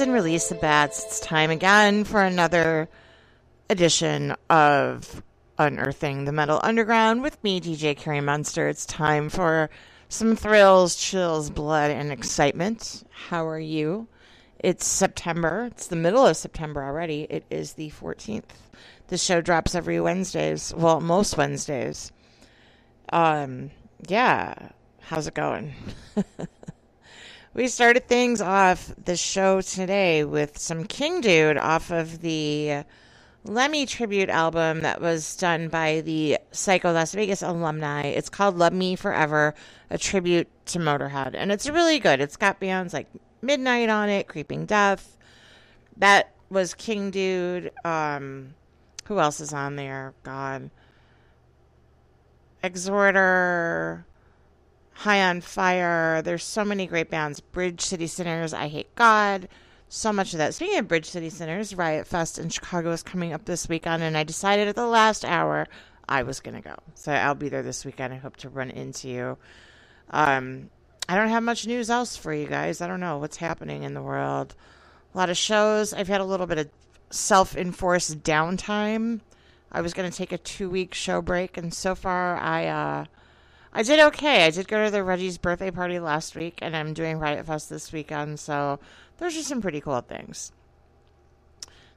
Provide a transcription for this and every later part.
and release the bats. It's time again for another edition of Unearthing the Metal Underground with me, DJ Carrie Monster. It's time for some thrills, chills, blood, and excitement. How are you? It's September. It's the middle of September already. It is the 14th. The show drops every Wednesdays. Well, most Wednesdays. Um, yeah. How's it going? we started things off the show today with some King Dude off of the Lemmy tribute album that was done by the Psycho Las Vegas alumni. It's called Love Me Forever, a tribute to Motorhead. And it's really good. It's got bands like Midnight on it, Creeping Death. That was King Dude. Um, who else is on there? God. Exhorder. High on Fire. There's so many great bands. Bridge City Sinners, I Hate God. So much of that. Speaking of Bridge City Sinners, Riot Fest in Chicago is coming up this weekend, and I decided at the last hour I was going to go. So I'll be there this weekend. I hope to run into you. Um, I don't have much news else for you guys. I don't know what's happening in the world. A lot of shows. I've had a little bit of self enforced downtime. I was going to take a two week show break, and so far I uh, I did okay. I did go to the Reggie's birthday party last week, and I'm doing Riot Fest this weekend, so those are some pretty cool things.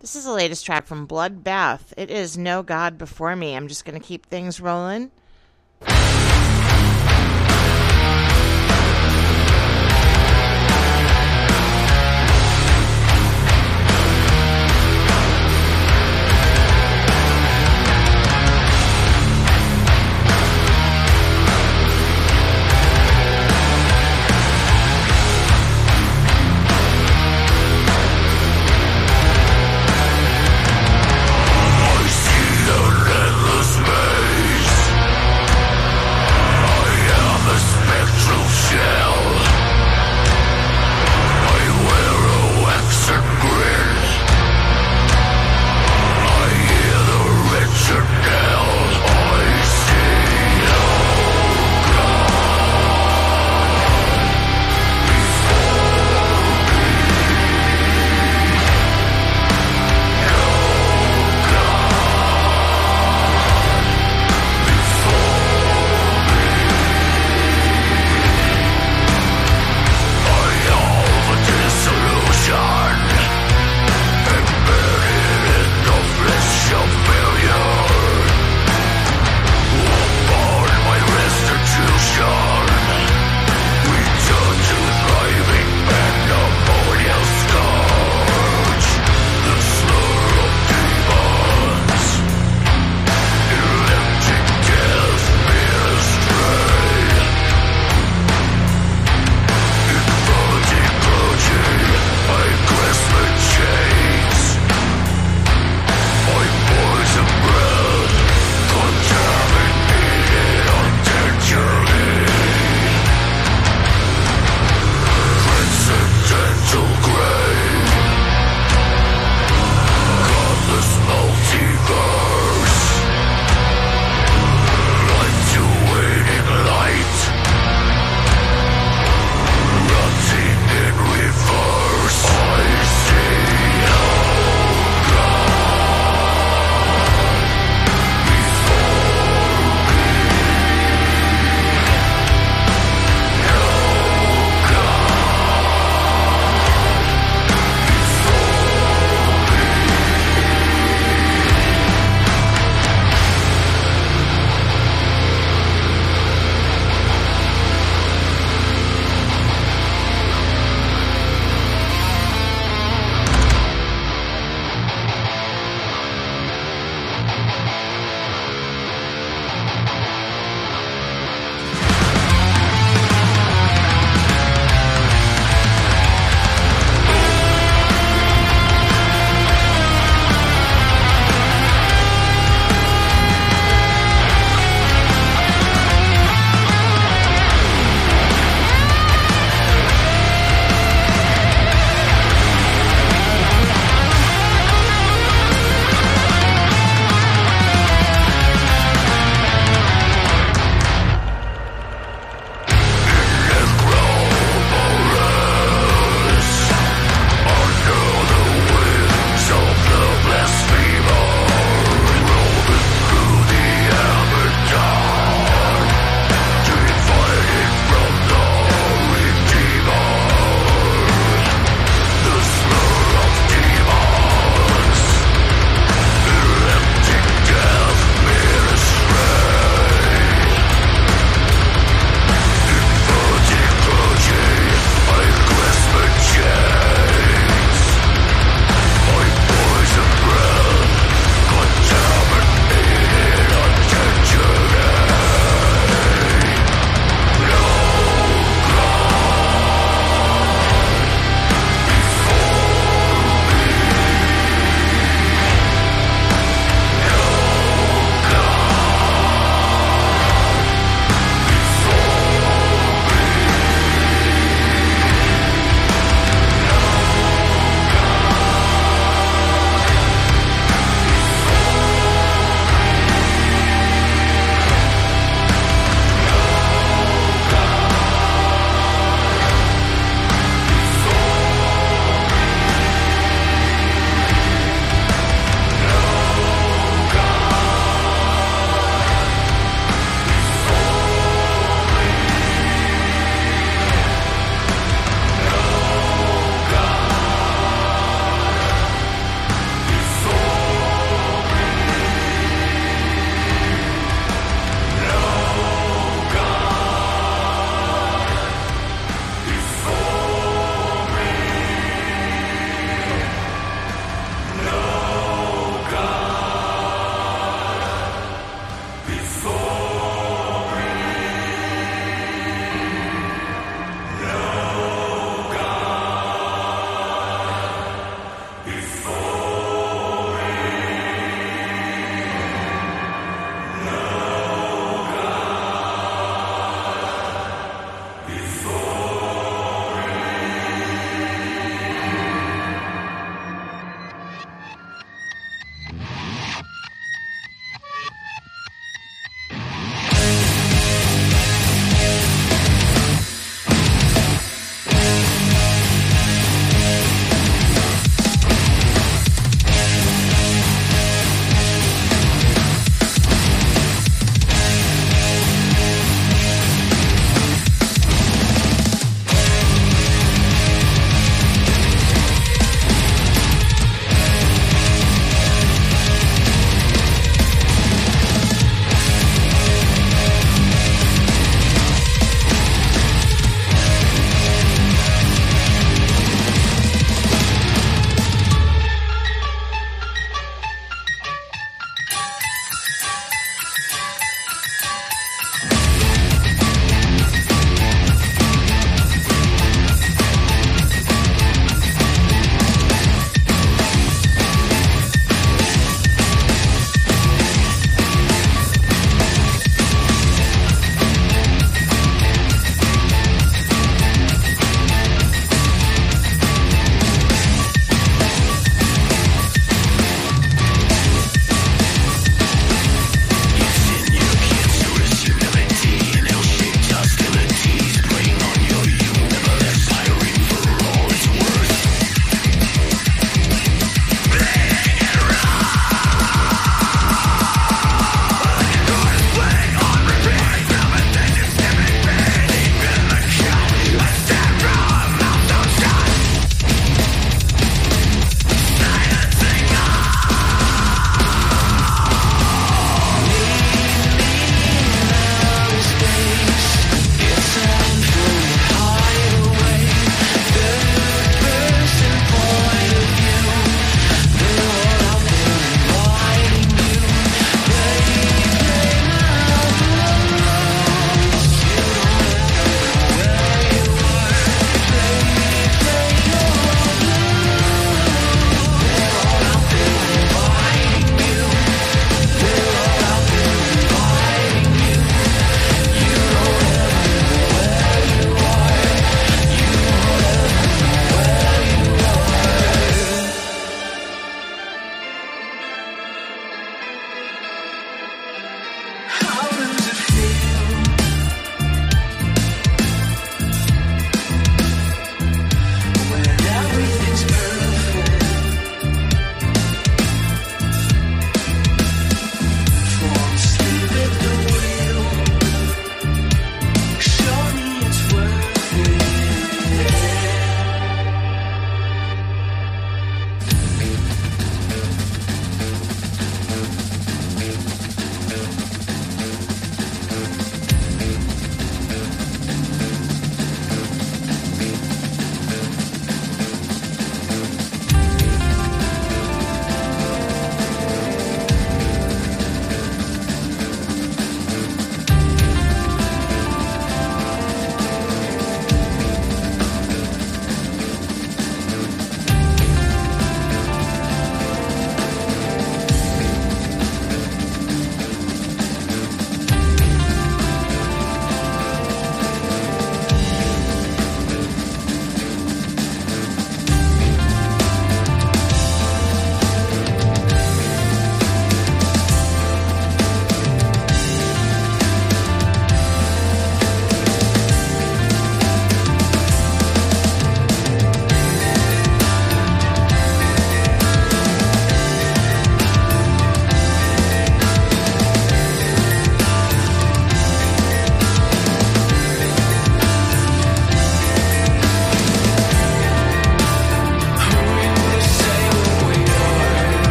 This is the latest track from Bloodbath. It is No God Before Me. I'm just going to keep things rolling.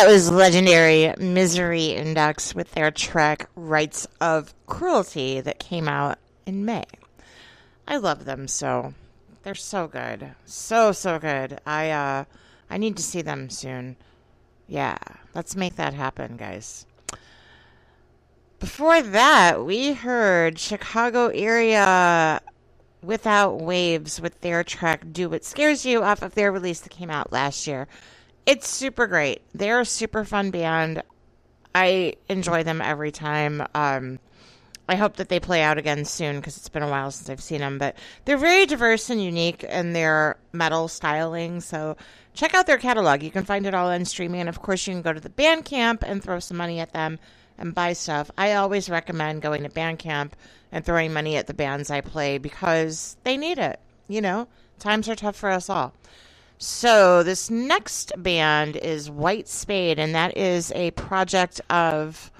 That was legendary Misery Index with their track Rites of Cruelty that came out in May. I love them so. They're so good. So so good. I uh I need to see them soon. Yeah, let's make that happen, guys. Before that, we heard Chicago area without waves with their track Do What Scares You off of their release that came out last year. It's super great. They're a super fun band. I enjoy them every time. Um, I hope that they play out again soon because it's been a while since I've seen them. But they're very diverse and unique in their metal styling. So check out their catalog. You can find it all on streaming. And of course, you can go to the Bandcamp and throw some money at them and buy stuff. I always recommend going to Bandcamp and throwing money at the bands I play because they need it. You know, times are tough for us all. So this next band is White Spade, and that is a project of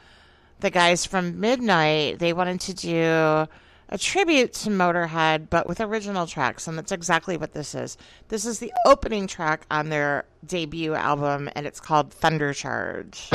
the guys from Midnight. They wanted to do a tribute to Motorhead, but with original tracks, and that's exactly what this is. This is the opening track on their debut album, and it's called Thunder Charge.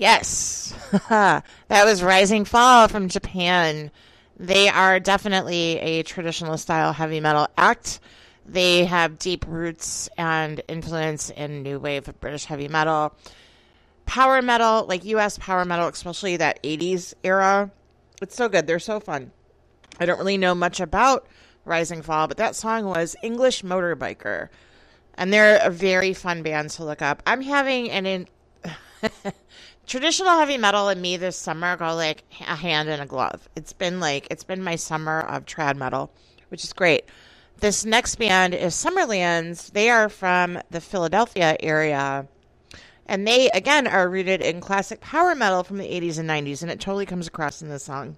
Yes. that was Rising Fall from Japan. They are definitely a traditional style heavy metal act. They have deep roots and influence in new wave of British heavy metal. Power metal, like US power metal, especially that 80s era. It's so good. They're so fun. I don't really know much about Rising Fall, but that song was English Motorbiker. And they're a very fun band to look up. I'm having an in- traditional heavy metal and me this summer go like a hand in a glove. It's been like it's been my summer of trad metal, which is great. This next band is Summerlands. They are from the Philadelphia area. And they again are rooted in classic power metal from the 80s and 90s and it totally comes across in this song.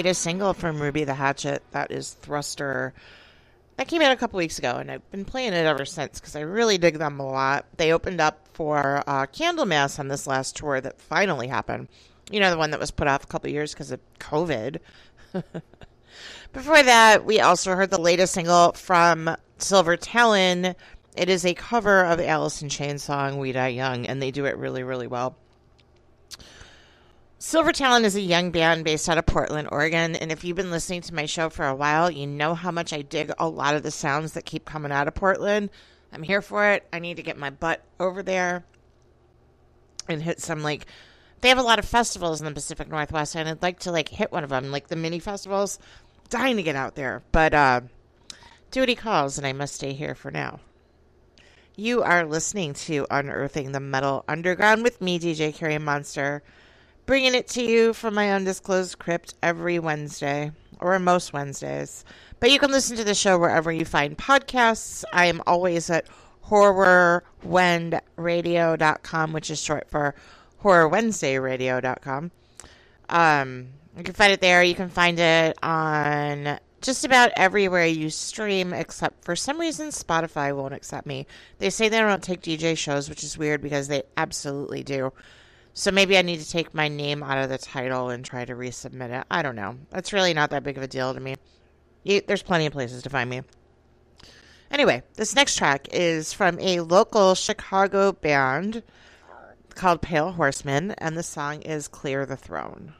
Latest single from Ruby the Hatchet. That is Thruster. That came out a couple weeks ago, and I've been playing it ever since because I really dig them a lot. They opened up for uh, Candlemass on this last tour that finally happened. You know, the one that was put off a couple years because of COVID. Before that, we also heard the latest single from Silver Talon. It is a cover of Alice in Chains song "We Die Young," and they do it really, really well. Silver Talon is a young band based out of Portland, Oregon, and if you've been listening to my show for a while, you know how much I dig a lot of the sounds that keep coming out of Portland. I'm here for it. I need to get my butt over there and hit some like they have a lot of festivals in the Pacific Northwest, and I'd like to like hit one of them, like the mini festivals. Dying to get out there, but uh, duty calls, and I must stay here for now. You are listening to Unearthing the Metal Underground with me, DJ Carrie Monster bringing it to you from my undisclosed crypt every Wednesday or most Wednesdays. But you can listen to the show wherever you find podcasts. I am always at horrorwedradio.com, which is short for horrorwednesdayradio.com. Um, you can find it there. You can find it on just about everywhere you stream, except for some reason Spotify won't accept me. They say they don't take DJ shows, which is weird because they absolutely do. So maybe I need to take my name out of the title and try to resubmit it. I don't know. That's really not that big of a deal to me. You, there's plenty of places to find me. Anyway, this next track is from a local Chicago band called Pale Horsemen, and the song is Clear the Throne.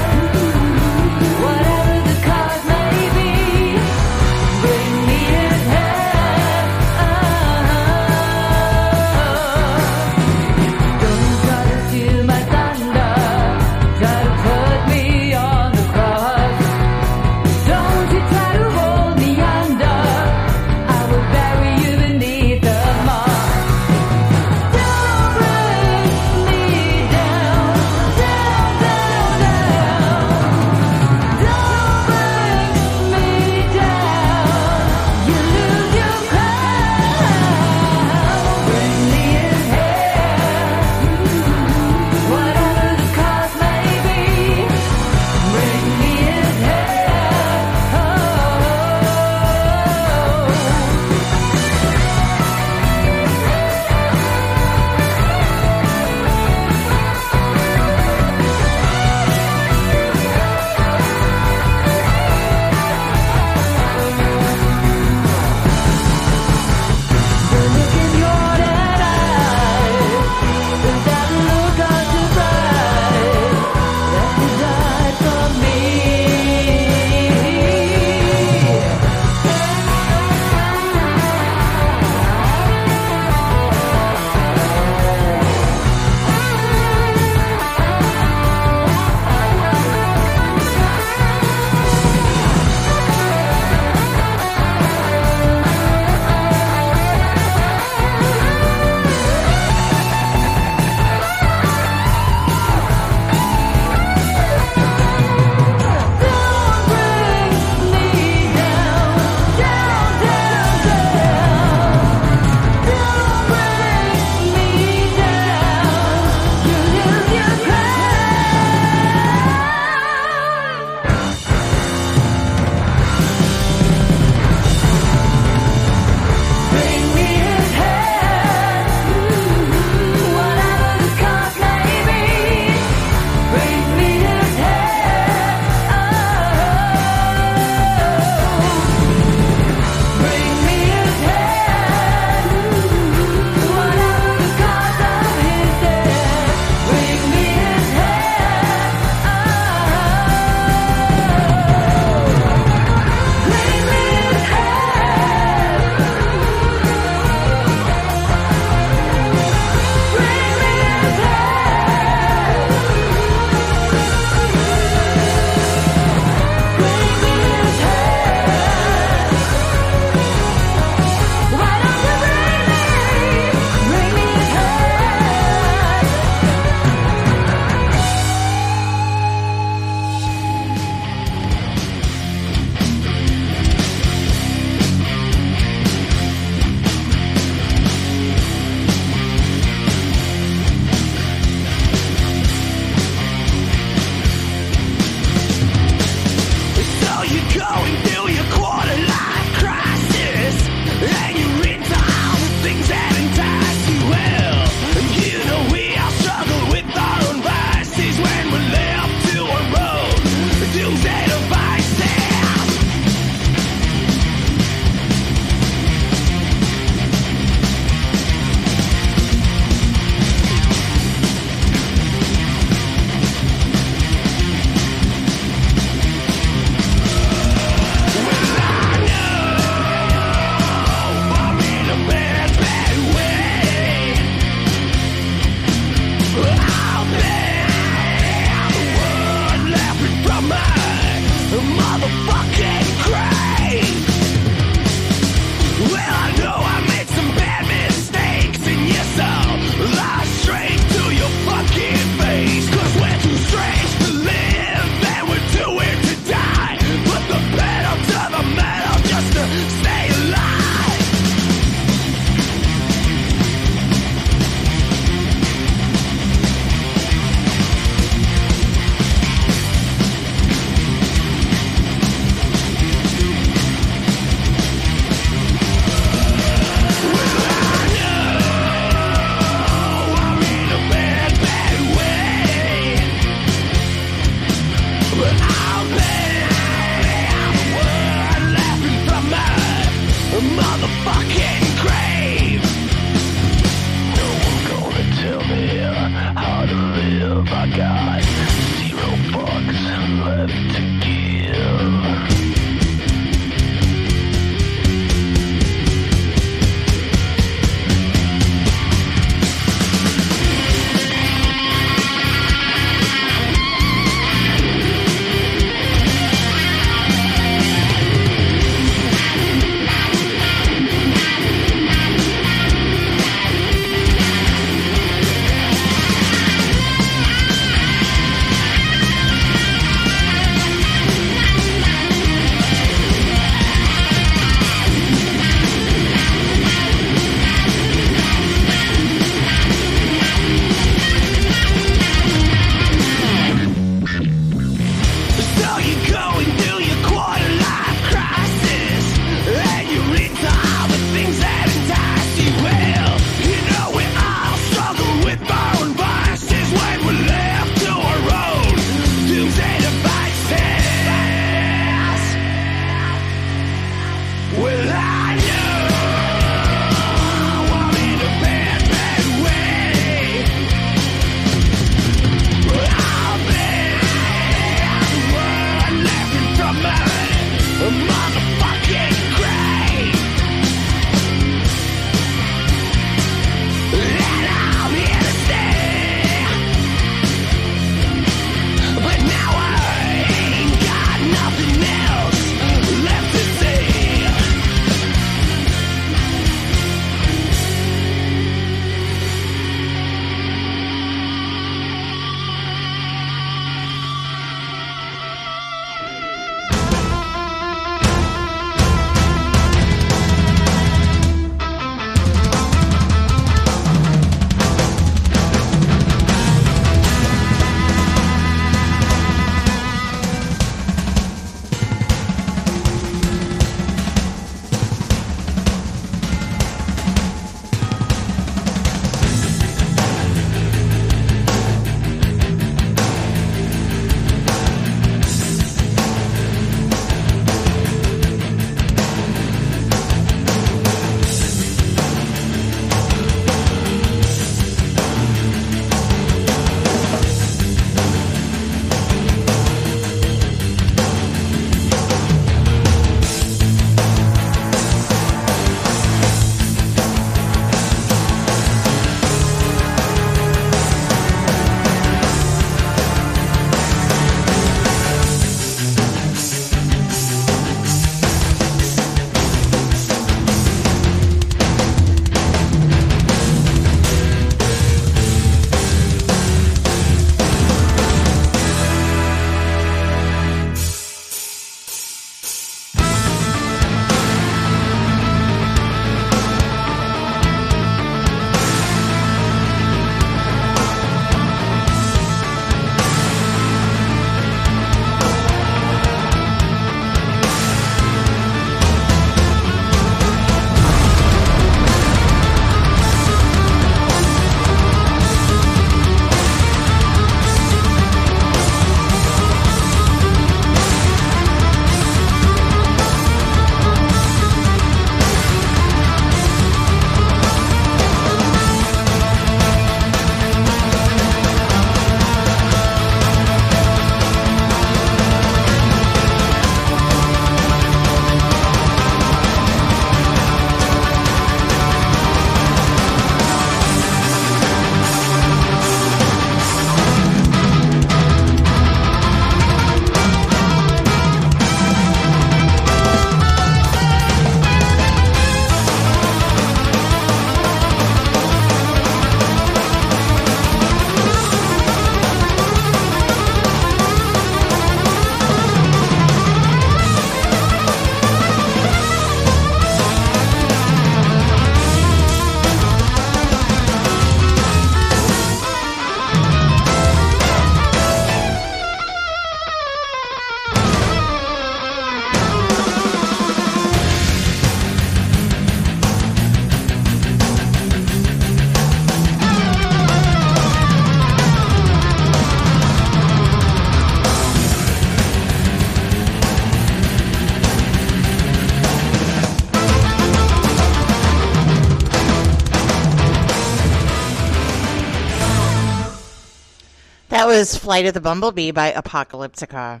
Was Flight of the Bumblebee by Apocalyptica.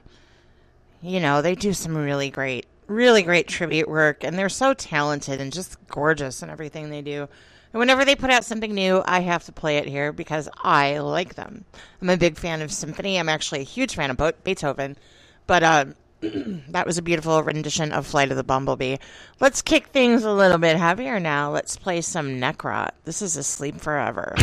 You know, they do some really great, really great tribute work, and they're so talented and just gorgeous in everything they do. And whenever they put out something new, I have to play it here because I like them. I'm a big fan of symphony. I'm actually a huge fan of Beethoven. But uh, that was a beautiful rendition of Flight of the Bumblebee. Let's kick things a little bit heavier now. Let's play some Necrot. This is Asleep Forever.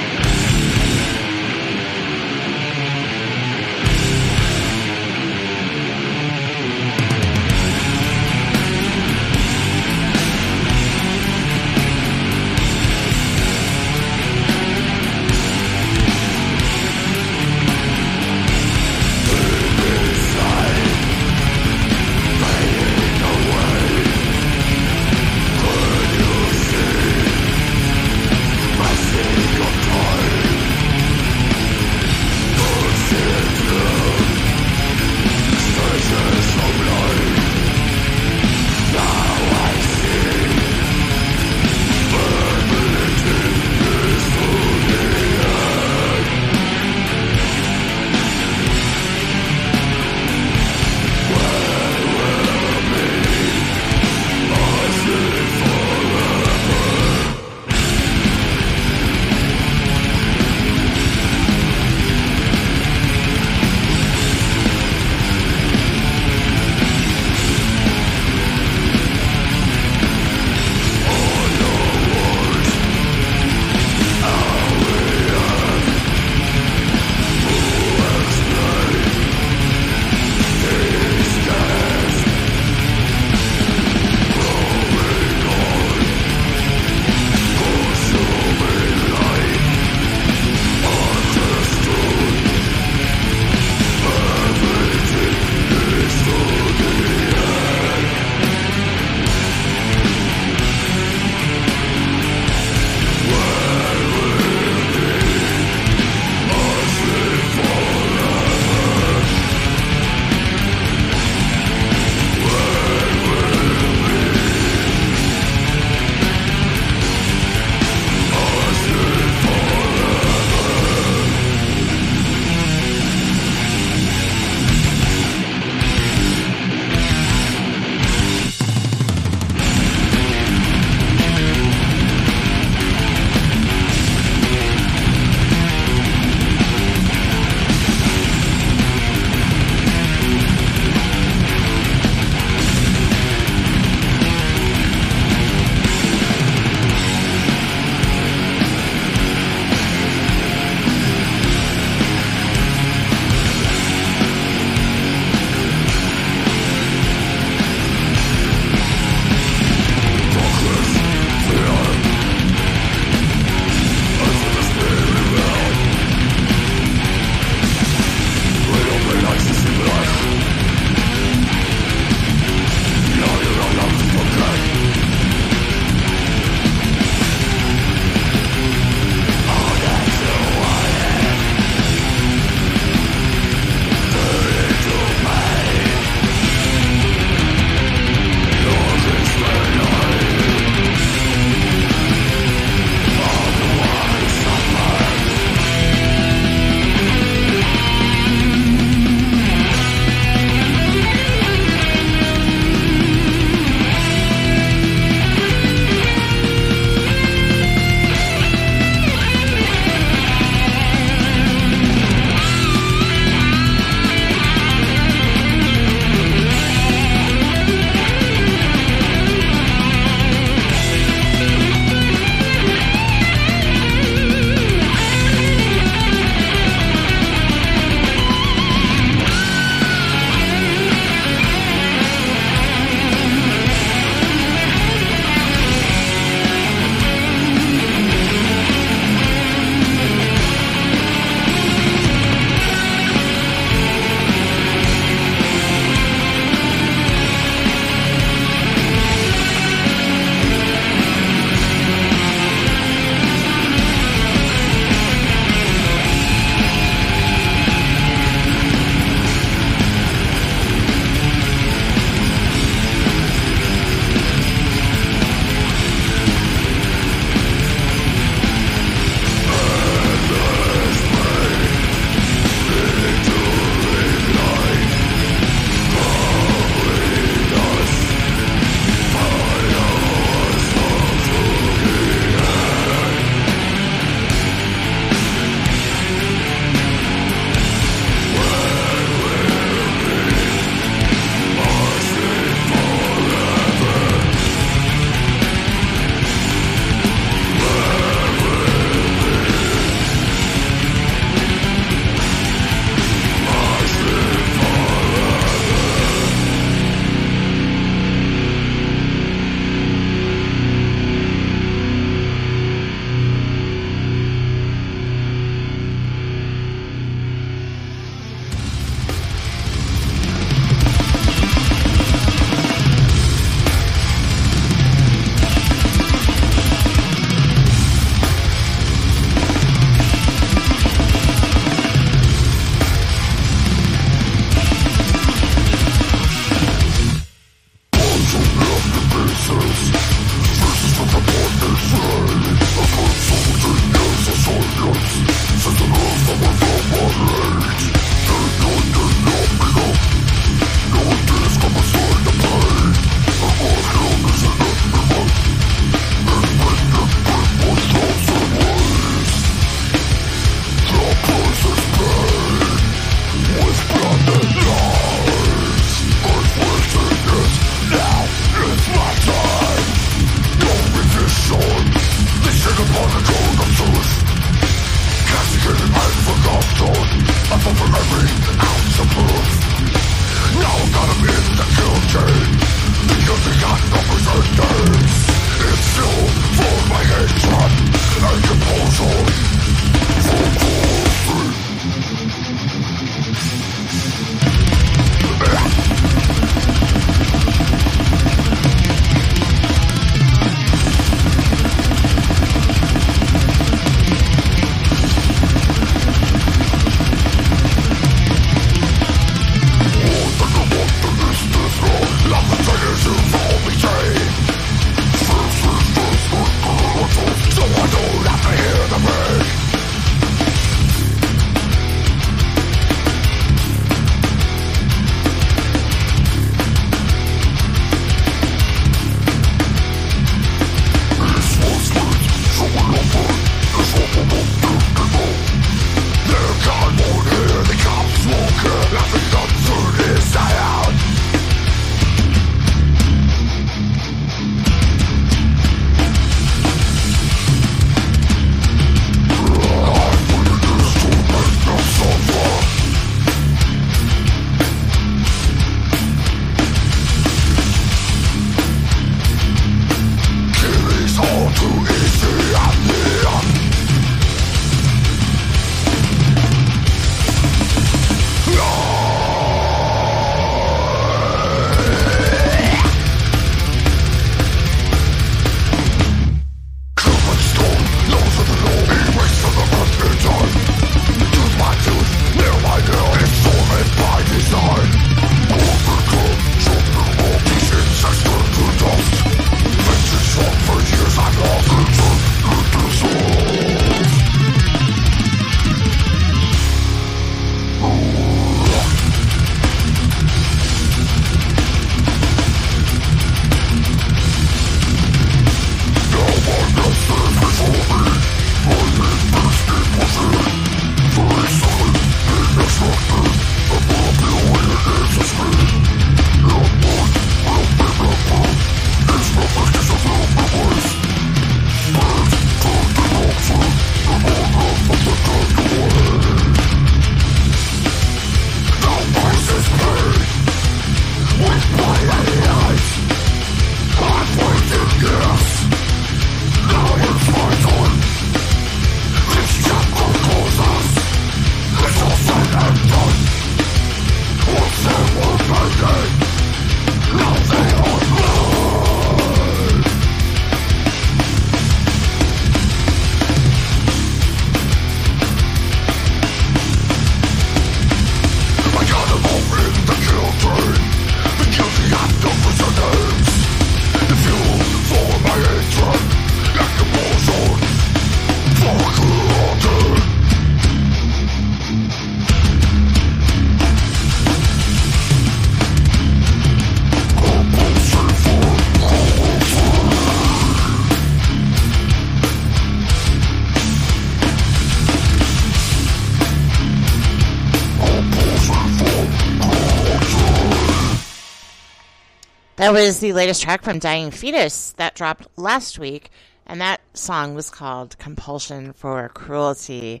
That was the latest track from Dying Fetus that dropped last week, and that song was called Compulsion for Cruelty.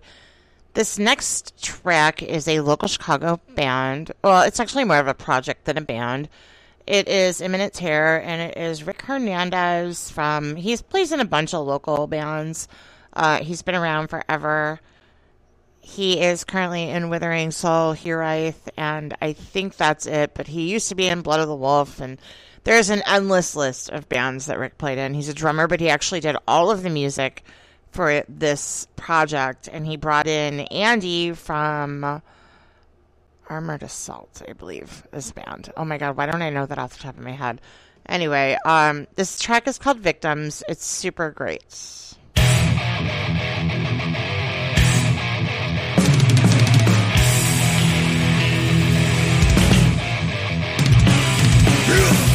This next track is a local Chicago band. Well, it's actually more of a project than a band. It is Imminent Terror, and it is Rick Hernandez from. He plays in a bunch of local bands. Uh, he's been around forever. He is currently in Withering Soul, Hiraeth, and I think that's it. But he used to be in Blood of the Wolf, and there's an endless list of bands that Rick played in. He's a drummer, but he actually did all of the music for this project, and he brought in Andy from Armored Assault, I believe, this band. Oh my god, why don't I know that off the top of my head? Anyway, um, this track is called Victims. It's super great. Yeah.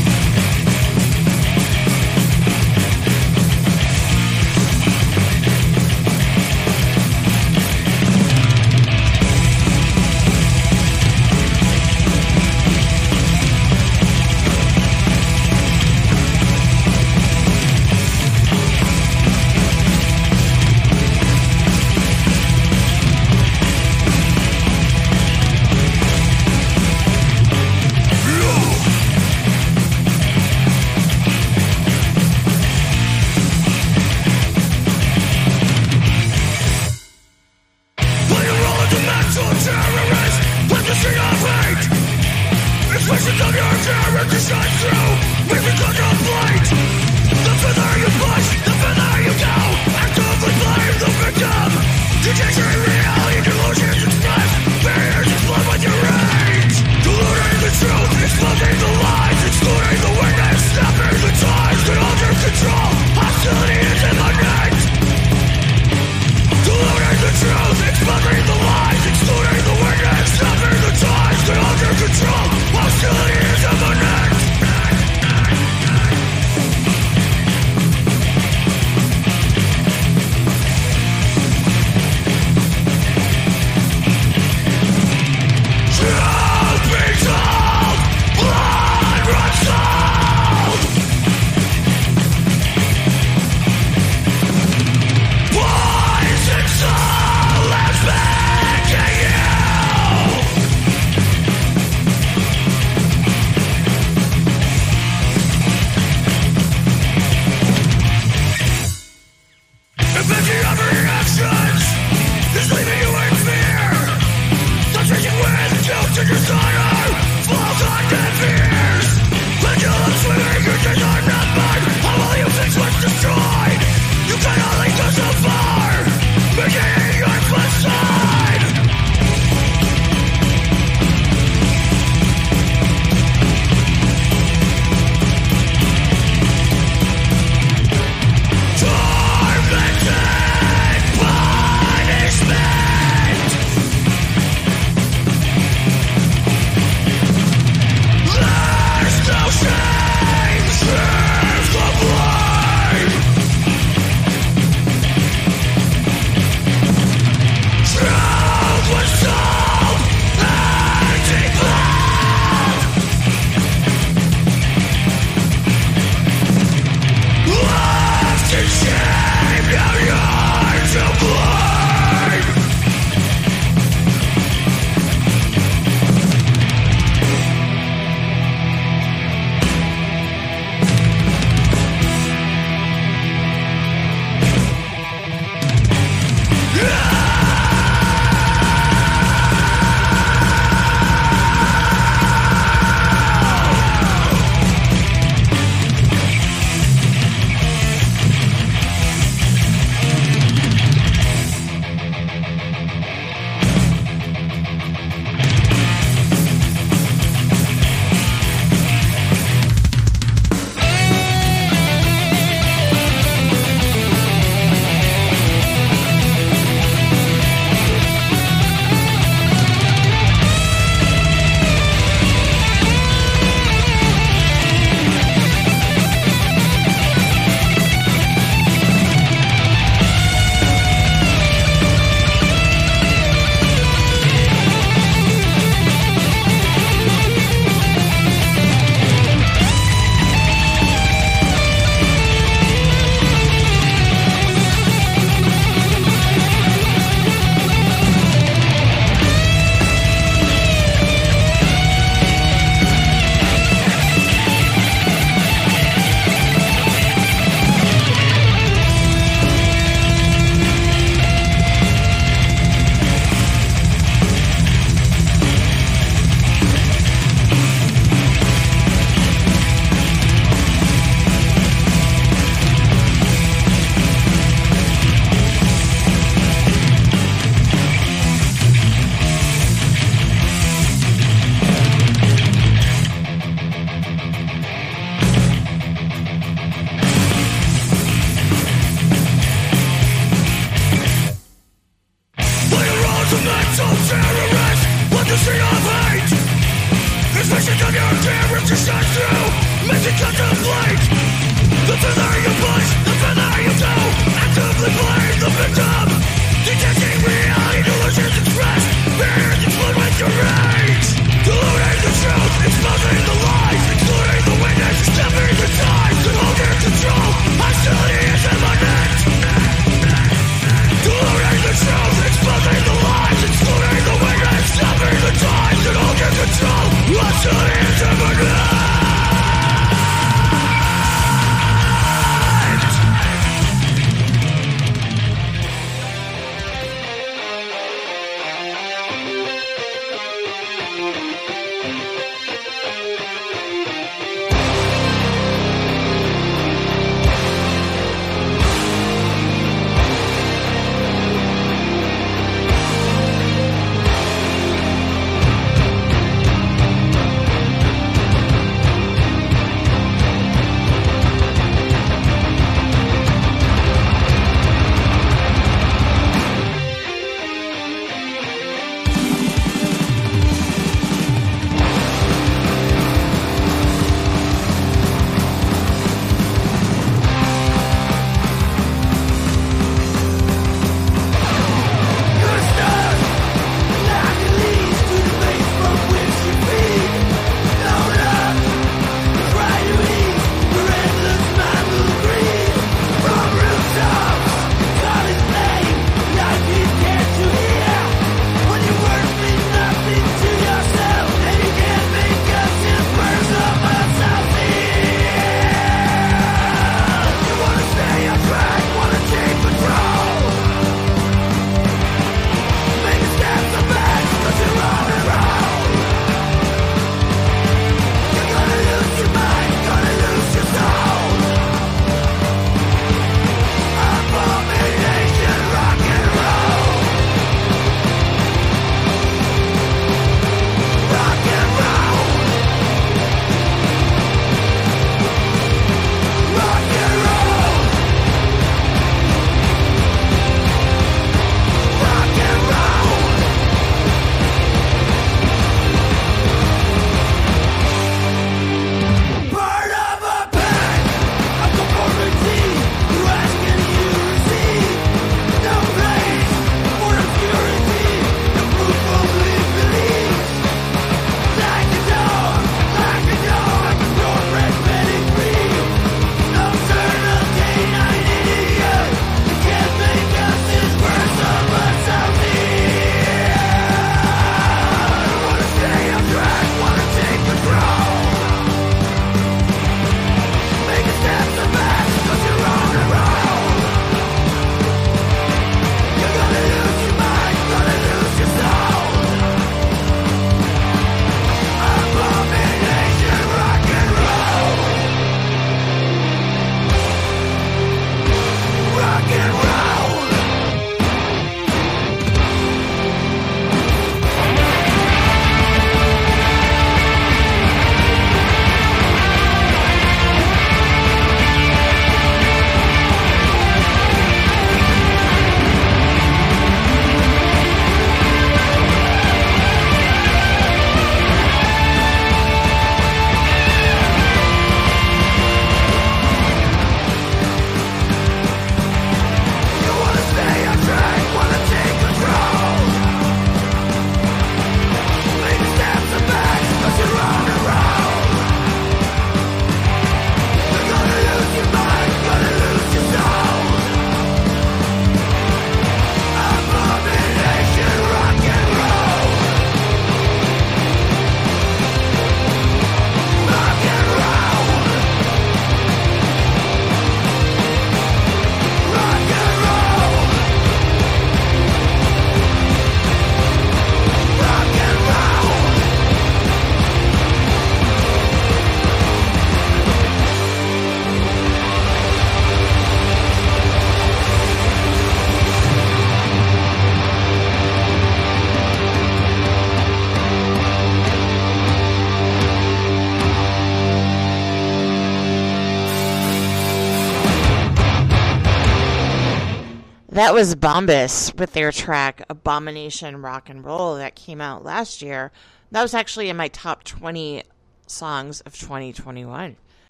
That was Bombus with their track Abomination Rock and Roll that came out last year. That was actually in my top 20 songs of 2021.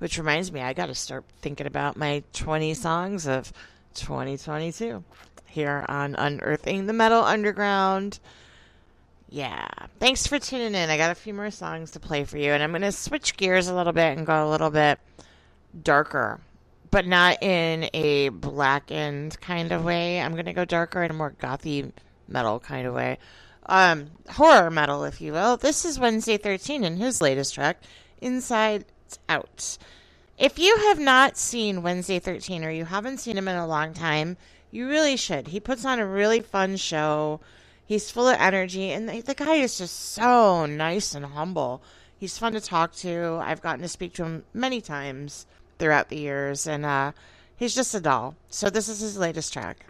Which reminds me, I got to start thinking about my 20 songs of 2022 here on Unearthing the Metal Underground. Yeah. Thanks for tuning in. I got a few more songs to play for you, and I'm going to switch gears a little bit and go a little bit darker, but not in a blackened kind of way. I'm to go darker in a more gothy metal kind of way. Um, horror metal, if you will. This is Wednesday 13 in his latest track, Inside Out. If you have not seen Wednesday 13 or you haven't seen him in a long time, you really should. He puts on a really fun show. He's full of energy, and the, the guy is just so nice and humble. He's fun to talk to. I've gotten to speak to him many times throughout the years, and uh, he's just a doll. So, this is his latest track.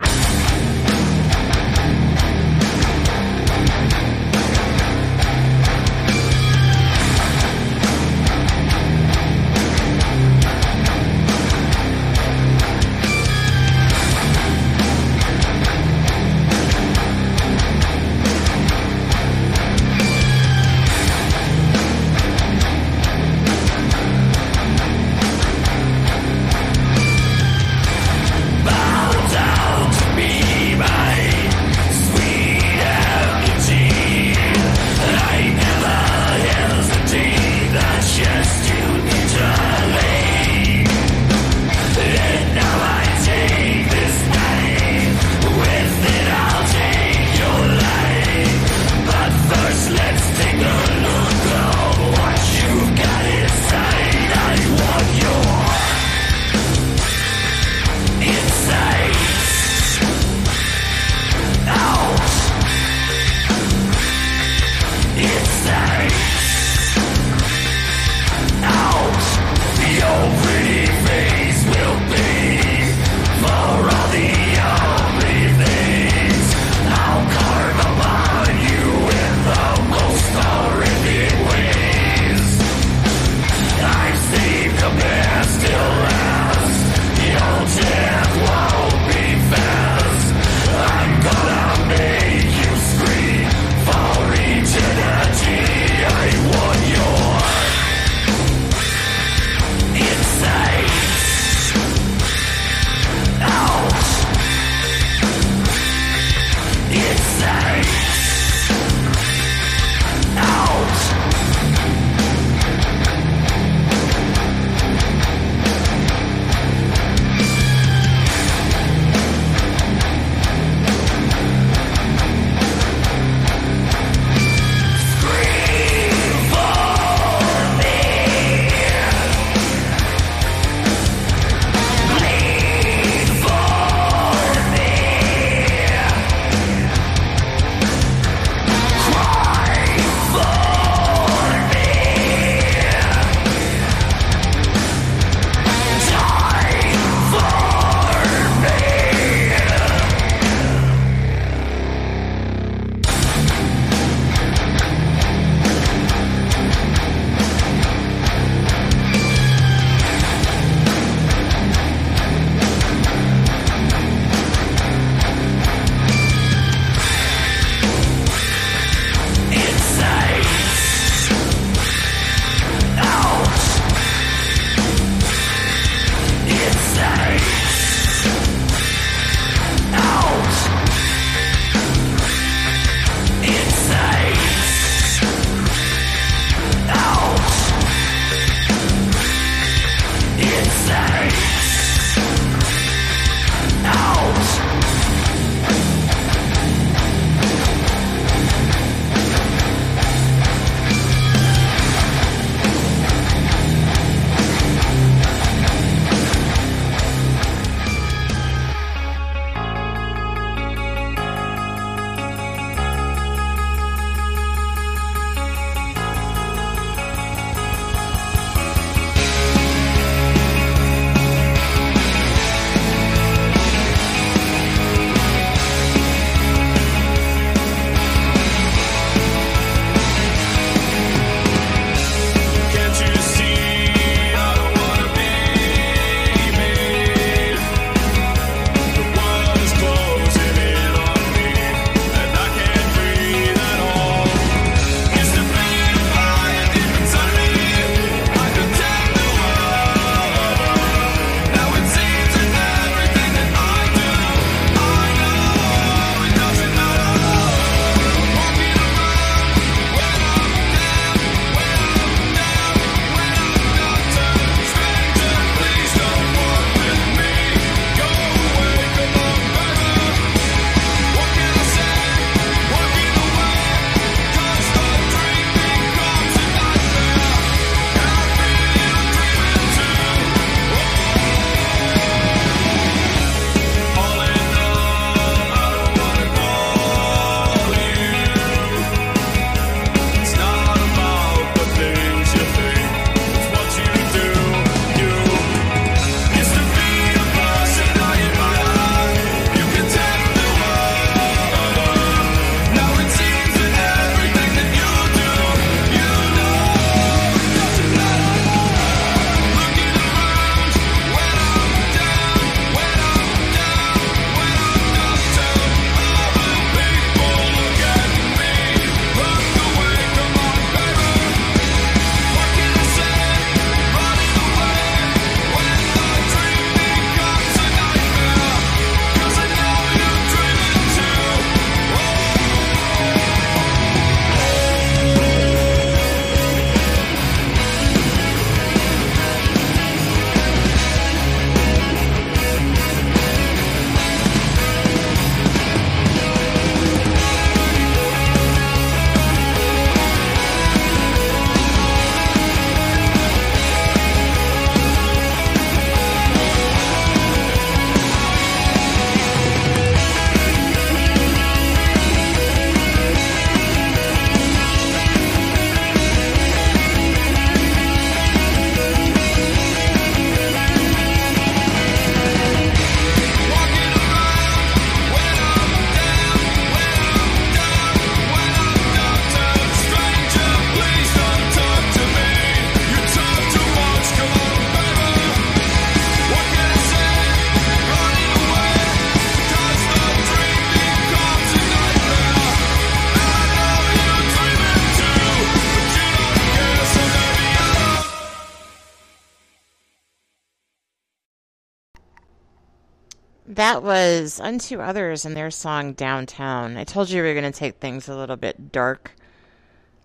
That was Unto Others and their song Downtown. I told you we were going to take things a little bit dark.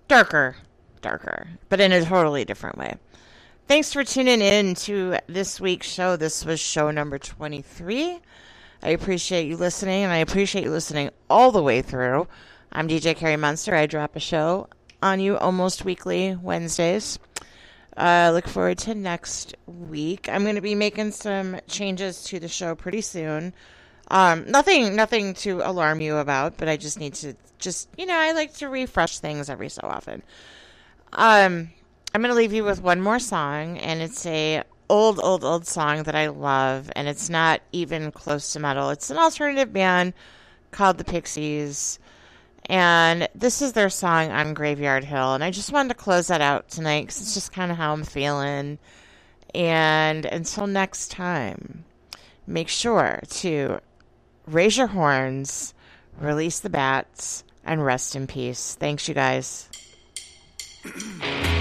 Darker. Darker. But in a totally different way. Thanks for tuning in to this week's show. This was show number 23. I appreciate you listening, and I appreciate you listening all the way through. I'm DJ Carrie Monster. I drop a show on you almost weekly Wednesdays. I uh, look forward to next week. I'm going to be making some changes to the show pretty soon. Um, nothing, nothing to alarm you about, but I just need to just, you know, I like to refresh things every so often. Um, I'm going to leave you with one more song, and it's a old, old, old song that I love, and it's not even close to metal. It's an alternative band called the Pixies. And this is their song on Graveyard Hill. And I just wanted to close that out tonight because it's just kind of how I'm feeling. And until next time, make sure to raise your horns, release the bats, and rest in peace. Thanks, you guys.